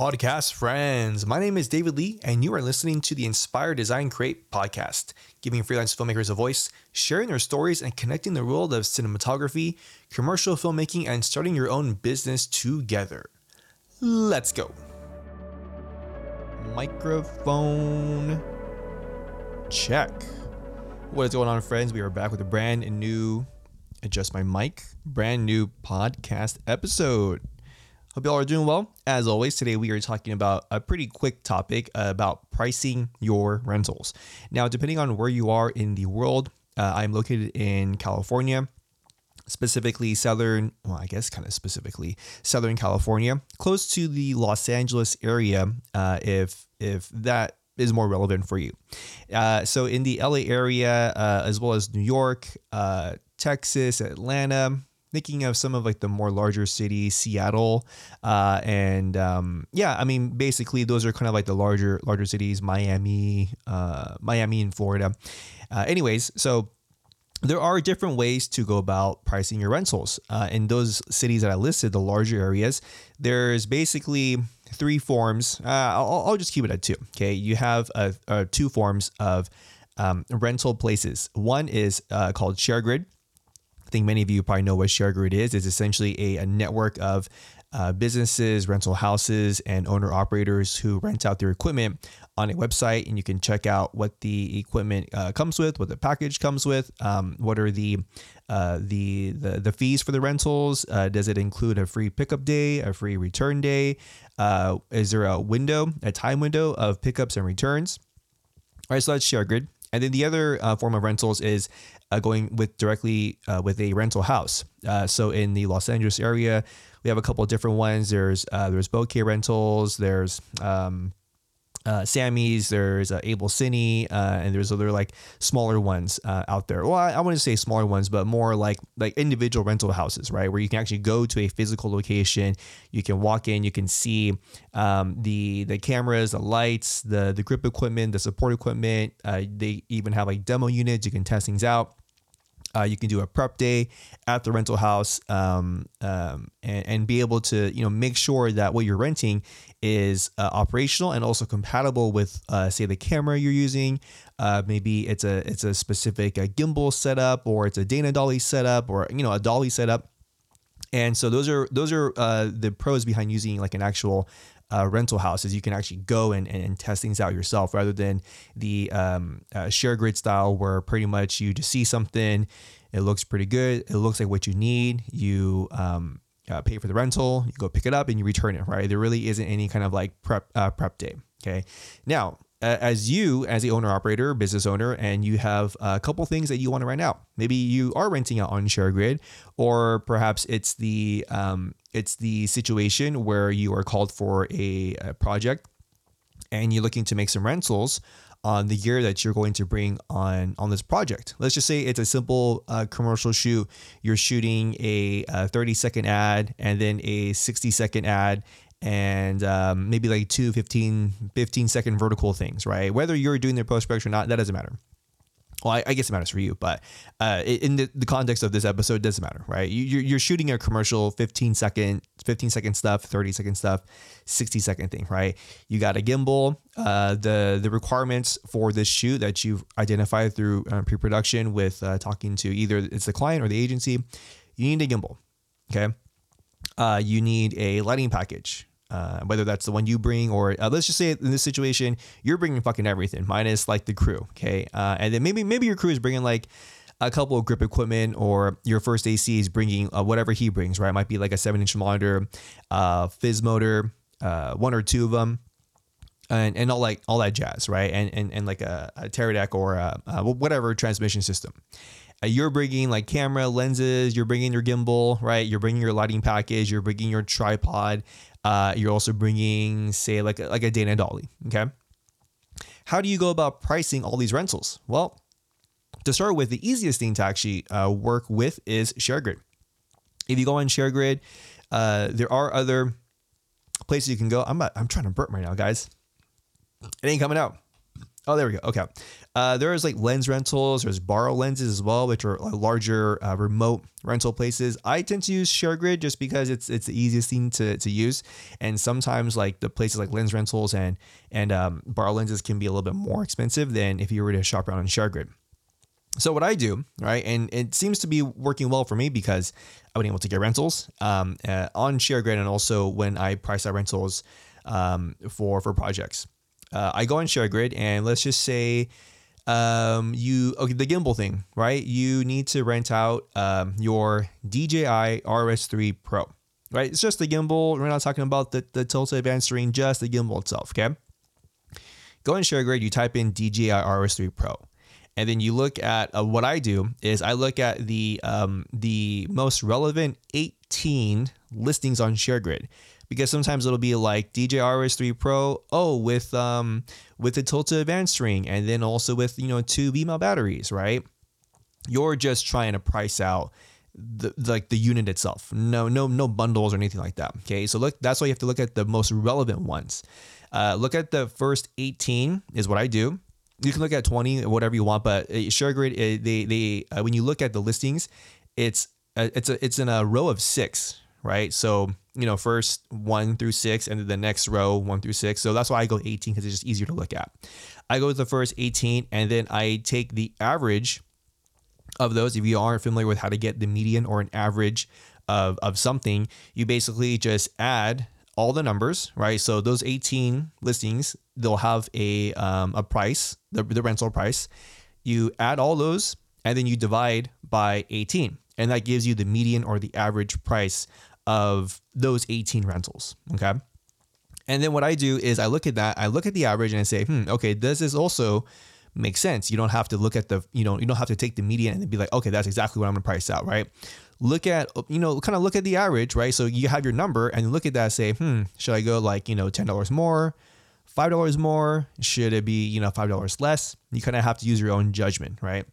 podcast friends. My name is David Lee, and you are listening to the Inspire Design Create podcast, giving freelance filmmakers a voice, sharing their stories, and connecting the world of cinematography, commercial filmmaking, and starting your own business together. Let's go. Microphone check. What is going on, friends? We are back with a brand new adjust my mic, brand new podcast episode. Hope y'all are doing well. As always, today we are talking about a pretty quick topic about pricing your rentals. Now, depending on where you are in the world, uh, I'm located in California, specifically Southern, well, I guess kind of specifically Southern California, close to the Los Angeles area, uh, if if that is more relevant for you. Uh, so in the LA area, uh, as well as New York, uh, Texas, Atlanta, thinking of some of like the more larger cities, Seattle, uh, and um, yeah, I mean basically those are kind of like the larger larger cities, Miami, uh, Miami and Florida. Uh, anyways, so there are different ways to go about pricing your rentals. Uh, in those cities that I listed, the larger areas, there's basically three forms. Uh, I'll, I'll, just keep it at two. Okay, you have uh, two forms of um, rental places. One is called ShareGrid I think many of you probably know what ShareGrid is. It's essentially a, a network of uh, businesses, rental houses, and owner operators who rent out their equipment on a website, and you can check out what the equipment uh, comes with, what the package comes with, um, what are the, uh, the the the fees for the rentals. Uh, does it include a free pickup day, a free return day? Uh, is there a window, a time window of pickups and returns? All right, so that's ShareGrid. And then the other uh, form of rentals is uh, going with directly uh, with a rental house. Uh, so in the Los Angeles area, we have a couple of different ones. There's uh, there's Bokeh Rentals. There's um, uh, Sammy's, there's uh, AbelCine, and there's other like smaller ones out there. Well, I, I wouldn't say smaller ones, but more like like individual rental houses, right? Where you can actually go to a physical location, you can walk in, you can see um, the the cameras, the lights, the the grip equipment, the support equipment. They even have like demo units. You can test things out. Uh, you can do a prep day at the rental house um, um, and, and be able to you know make sure that what you're renting is uh, operational and also compatible with uh, say the camera you're using. Uh, maybe it's a it's a specific uh, gimbal setup or it's a Dana Dolly setup or you know a dolly setup. And so those are those are uh, the pros behind using like an actual uh, rental houses, you can actually go and, and, test things out yourself rather than the um, uh, ShareGrid style where pretty much you just see something, it looks pretty good, it looks like what you need, you um, uh, pay for the rental, you go pick it up and you return it, right? There really isn't any kind of like prep uh, prep day. Okay. Now, as you as the owner operator business owner and you have a couple things that you want to rent out maybe you are renting out on ShareGrid or perhaps it's the um, it's the situation where you are called for a, a project and you're looking to make some rentals on the gear that you're going to bring on on this project. Let's just say it's a simple uh, commercial shoot. You're shooting a, a, 30 second ad and then a 60 second ad and um, maybe like two 15, 15 second vertical things, right? Whether you're doing the post production or not, that doesn't matter well, I, I, guess it matters for you, but uh, in the, the, context of this episode, it doesn't matter, right? You, you're, you're shooting a commercial 15 second, 15 second stuff, 30 second stuff, 60 second thing, right? You got a gimbal. Uh, the the requirements for this shoot that you've identified through uh, pre-production with uh, talking to either it's the client or the agency, you need a gimbal, okay? Uh, you need a lighting package, uh, whether that's the one you bring or uh, let's just say in this situation you're bringing fucking everything minus like the crew okay? Uh, and then maybe maybe your crew is bringing like a couple of grip equipment or your first AC is bringing uh, whatever he brings right? It might be like a 7 inch monitor uh, FIZ motor uh, one or two of them and, and all like all that jazz right? And and, and like a, a Teradek or a, a whatever transmission system you're bringing like camera lenses you're bringing your gimbal right you're bringing your lighting package you're bringing your tripod uh, you're also bringing, say, like a, like a Dana Dolly. Okay. How do you go about pricing all these rentals? Well, to start with, the easiest thing to actually uh, work with is ShareGrid. If you go on ShareGrid, uh, there are other places you can go. I'm I'm trying to burp right now, guys. It ain't coming out. Oh, there we go. Okay. Uh, there's like LensRentals. There's BorrowLenses as well, which are larger uh, remote rental places. I tend to use ShareGrid just because it's it's the easiest thing to, to use. And sometimes like the places like LensRentals and and um, BorrowLenses can be a little bit more expensive than if you were to shop around on ShareGrid. So what I do, right, and it seems to be working well for me because I've been able to get rentals um, uh, on ShareGrid and also when I price out rentals um, for for projects. Uh, I go on ShareGrid and let's just say um, you okay the gimbal thing, right? You need to rent out um, your DJI RS3 Pro, right? It's just the gimbal. We're not talking about the the Tilta Advanced Ring, just the gimbal itself. Okay. Go on ShareGrid. You type in DJI RS3 Pro and then you look at uh, what I do is I look at the um, the most relevant 18 listings on ShareGrid because sometimes it'll be like DJ RS3 Pro, oh, with um with the Tilta Advanced Ring, and then also with you know two mount batteries, right? You're just trying to price out the, the, like the unit itself. No, no, no bundles or anything like that. Okay, so look, that's why you have to look at the most relevant ones. Uh, look at the first 18 is what I do you can look at 20 whatever you want but uh, ShareGrid uh, they they uh, when you look at the listings it's uh, it's a it's in a row of six right so you know first one through six and then the next row one through six so that's why i go 18 because it's just easier to look at i go to the first 18 and then i take the average of those if you aren't familiar with how to get the median or an average of, of something you basically just add all the numbers, right? So those 18 listings, they'll have a um, a price, the, the rental price. You add all those and then you divide by 18. And that gives you the median or the average price of those 18 rentals. Okay. And then what I do is I look at that, I look at the average and I say, hmm, okay, this also make sense? You don't have to look at the, you know, you don't have to take the median and be like, okay, that's exactly what I'm gonna price out, right? look at you know kind of look at the average right so you have your number and look at that say hmm should i go like you know $10 more $5 more should it be you know $5 less you kind of have to use your own judgment right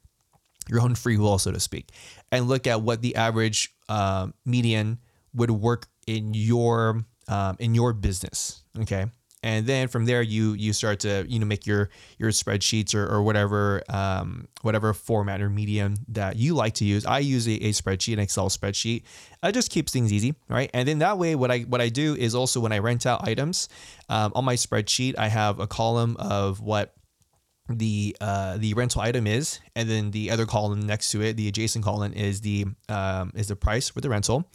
your own free will so to speak and look at what the average uh, median would work in your um, in your business okay? And then from there you you start to you know make your your spreadsheets or, or whatever um, whatever format or medium that you like to use. I use a, a spreadsheet an excel spreadsheet. It just keeps things easy right? And then that way what i what i do is also when i rent out items um, on my spreadsheet i have a column of what the uh, the rental item is, and then the other column next to it, the adjacent column is the um, is the price for the rental,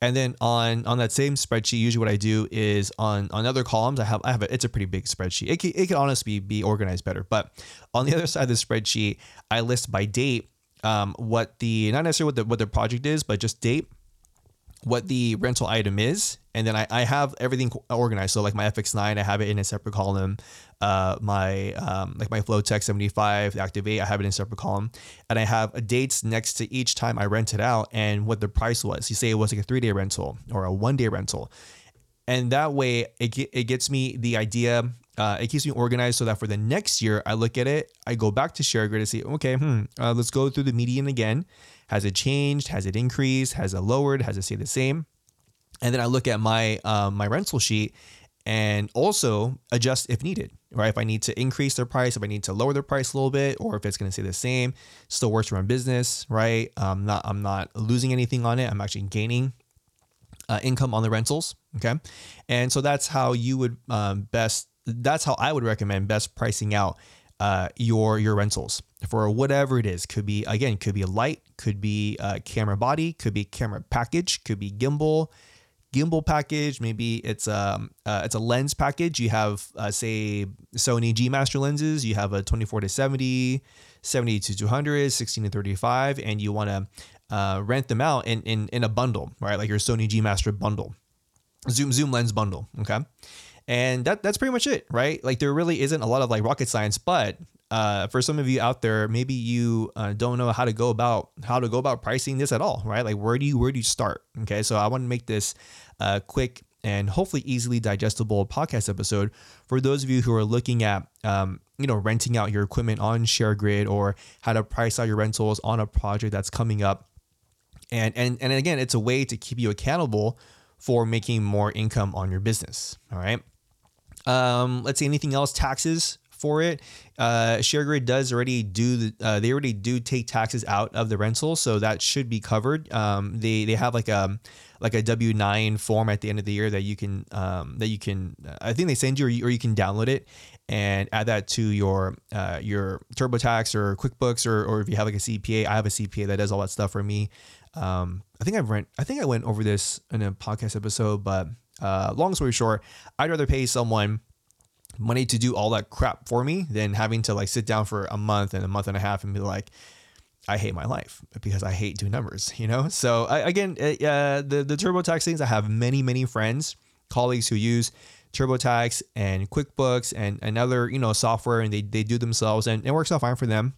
and then on on that same spreadsheet, usually what I do is on on other columns, I have I have a, it's a pretty big spreadsheet. It can, it can honestly be, organized better, but on the other side of the spreadsheet, I list by date um, what the not necessarily what the what the project is, but just date what the rental item is, and then I, I have everything organized. So like my FX9, I have it in a separate column. Uh, my um, like my Flowtech 75, the aktiv8, I have it in a separate column, and I have dates next to each time I rent it out and what the price was. You say it was like a three day rental or a one day rental, and that way it it gets me the idea. Uh, it keeps me organized so that for the next year I look at it, I go back to ShareGrid and see, okay, hmm, uh, let's go through the median again has it changed? Has it increased? Has it lowered? Has it stayed the same? And then I look at my um, my rental sheet and also adjust if needed, right? If I need to increase their price, if I need to lower their price a little bit, or if it's going to stay the same, still works for my business, right? I'm not I'm not losing anything on it. I'm actually gaining uh, income on the rentals, okay? And so that's how you would um, best. That's how I would recommend best pricing out uh, your your rentals for whatever it is. Could be again, could be a light, could be a camera body, could be camera package, could be gimbal, gimbal package. Maybe it's um, uh, it's a lens package. You have uh, say Sony G Master lenses. You have a 24 to 70, 70 to 200, 16 to 35, and you want to uh, rent them out in, in in a bundle, right? Like your Sony G Master bundle, zoom zoom lens bundle. Okay. And that that's pretty much it, right? Like there really isn't a lot of like rocket science, but uh, for some of you out there, maybe you uh, don't know how to go about how to go about pricing this at all, right? Like where do you where do you start? Okay, so I want to make this uh, quick and hopefully easily digestible podcast episode for those of you who are looking at um, you know renting out your equipment on ShareGrid or how to price out your rentals on a project that's coming up. And and and again, it's a way to keep you accountable for making more income on your business. All right. Um, let's see anything else. Taxes for it. Uh, ShareGrid does already do the, uh, they already do take taxes out of the rental, so that should be covered. Um, they they have like a like a W nine form at the end of the year that you can um, that you can I think they send you or, you or you can download it and add that to your uh, your TurboTax or QuickBooks or or if you have like a CPA. I have a CPA that does all that stuff for me. Um, I think I've went I think I went over this in a podcast episode, but uh, long story short, I'd rather pay someone money to do all that crap for me than having to like sit down for a month and a month and a half and be like, I hate my life because I hate doing numbers, you know? So I, again, uh, the, the TurboTax things, I have many, many friends, colleagues who use TurboTax and QuickBooks and another, you know, software and they, they do themselves and it works out fine for them.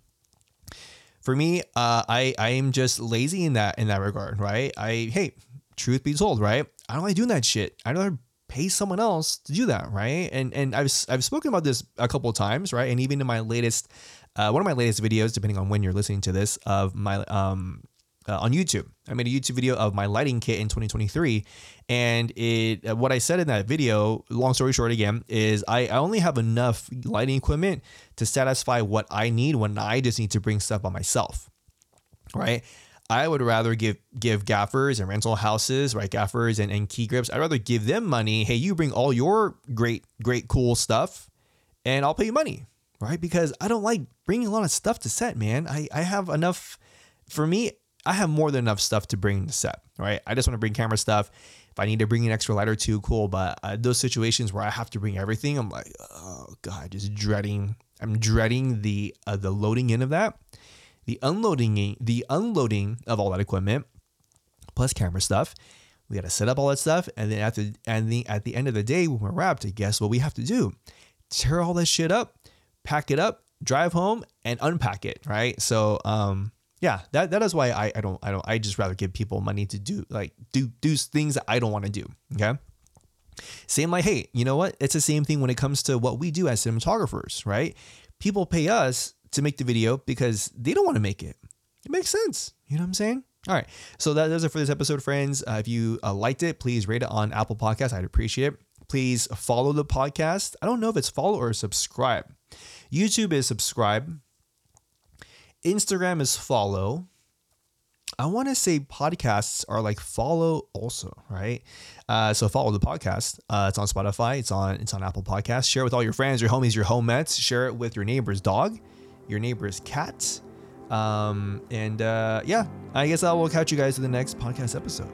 For me, uh, I, I am just lazy in that, in that regard, right? I, hey, truth be told, right? I don't like doing that shit. I'd rather pay someone else to do that, right? And and I've I've spoken about this a couple of times, right? And even in my latest, uh, one of my latest videos, depending on when you're listening to this, of my um uh, on YouTube, I made a YouTube video of my lighting kit in 2023, and it uh, what I said in that video, long story short, again, is I, I only have enough lighting equipment to satisfy what I need when I just need to bring stuff by myself, right? I would rather give give gaffers and rental houses, right? Gaffers and, and key grips. I'd rather give them money. Hey, you bring all your great, great, cool stuff, and I'll pay you money, right? Because I don't like bringing a lot of stuff to set, man. I, I have enough, for me, I have more than enough stuff to bring to set, right? I just want to bring camera stuff. If I need to bring an extra light or two, cool. But uh, those situations where I have to bring everything, I'm like, oh god, just dreading. I'm dreading the uh, the loading in of that the unloading the unloading of all that equipment plus camera stuff. We got to set up all that stuff, and then at the and the at the end of the day when we're wrapped, guess what we have to do? Tear all that shit up, pack it up, drive home, and unpack it. Right. So um yeah, that that is why I, I don't I don't I just rather give people money to do like do do things that I don't want to do. Okay. Same like, hey, you know what? It's the same thing when it comes to what we do as cinematographers, right? People pay us to make the video because they don't want to make it. It makes sense. You know what I'm saying? All right. So that does it for this episode, friends. Uh, if you uh, liked it, please rate it on Apple Podcasts. I'd appreciate it. Please follow the podcast. I don't know if it's follow or subscribe. YouTube is subscribe. Instagram is follow. I want to say podcasts are like follow also, right? Uh, so follow the podcast. Uh, it's on Spotify. It's on it's on Apple Podcasts. Share it with all your friends, your homies, your homettes. Share it with your neighbor's dog your neighbor's cat. Um, and uh, yeah, I guess I will catch you guys in the next podcast episode.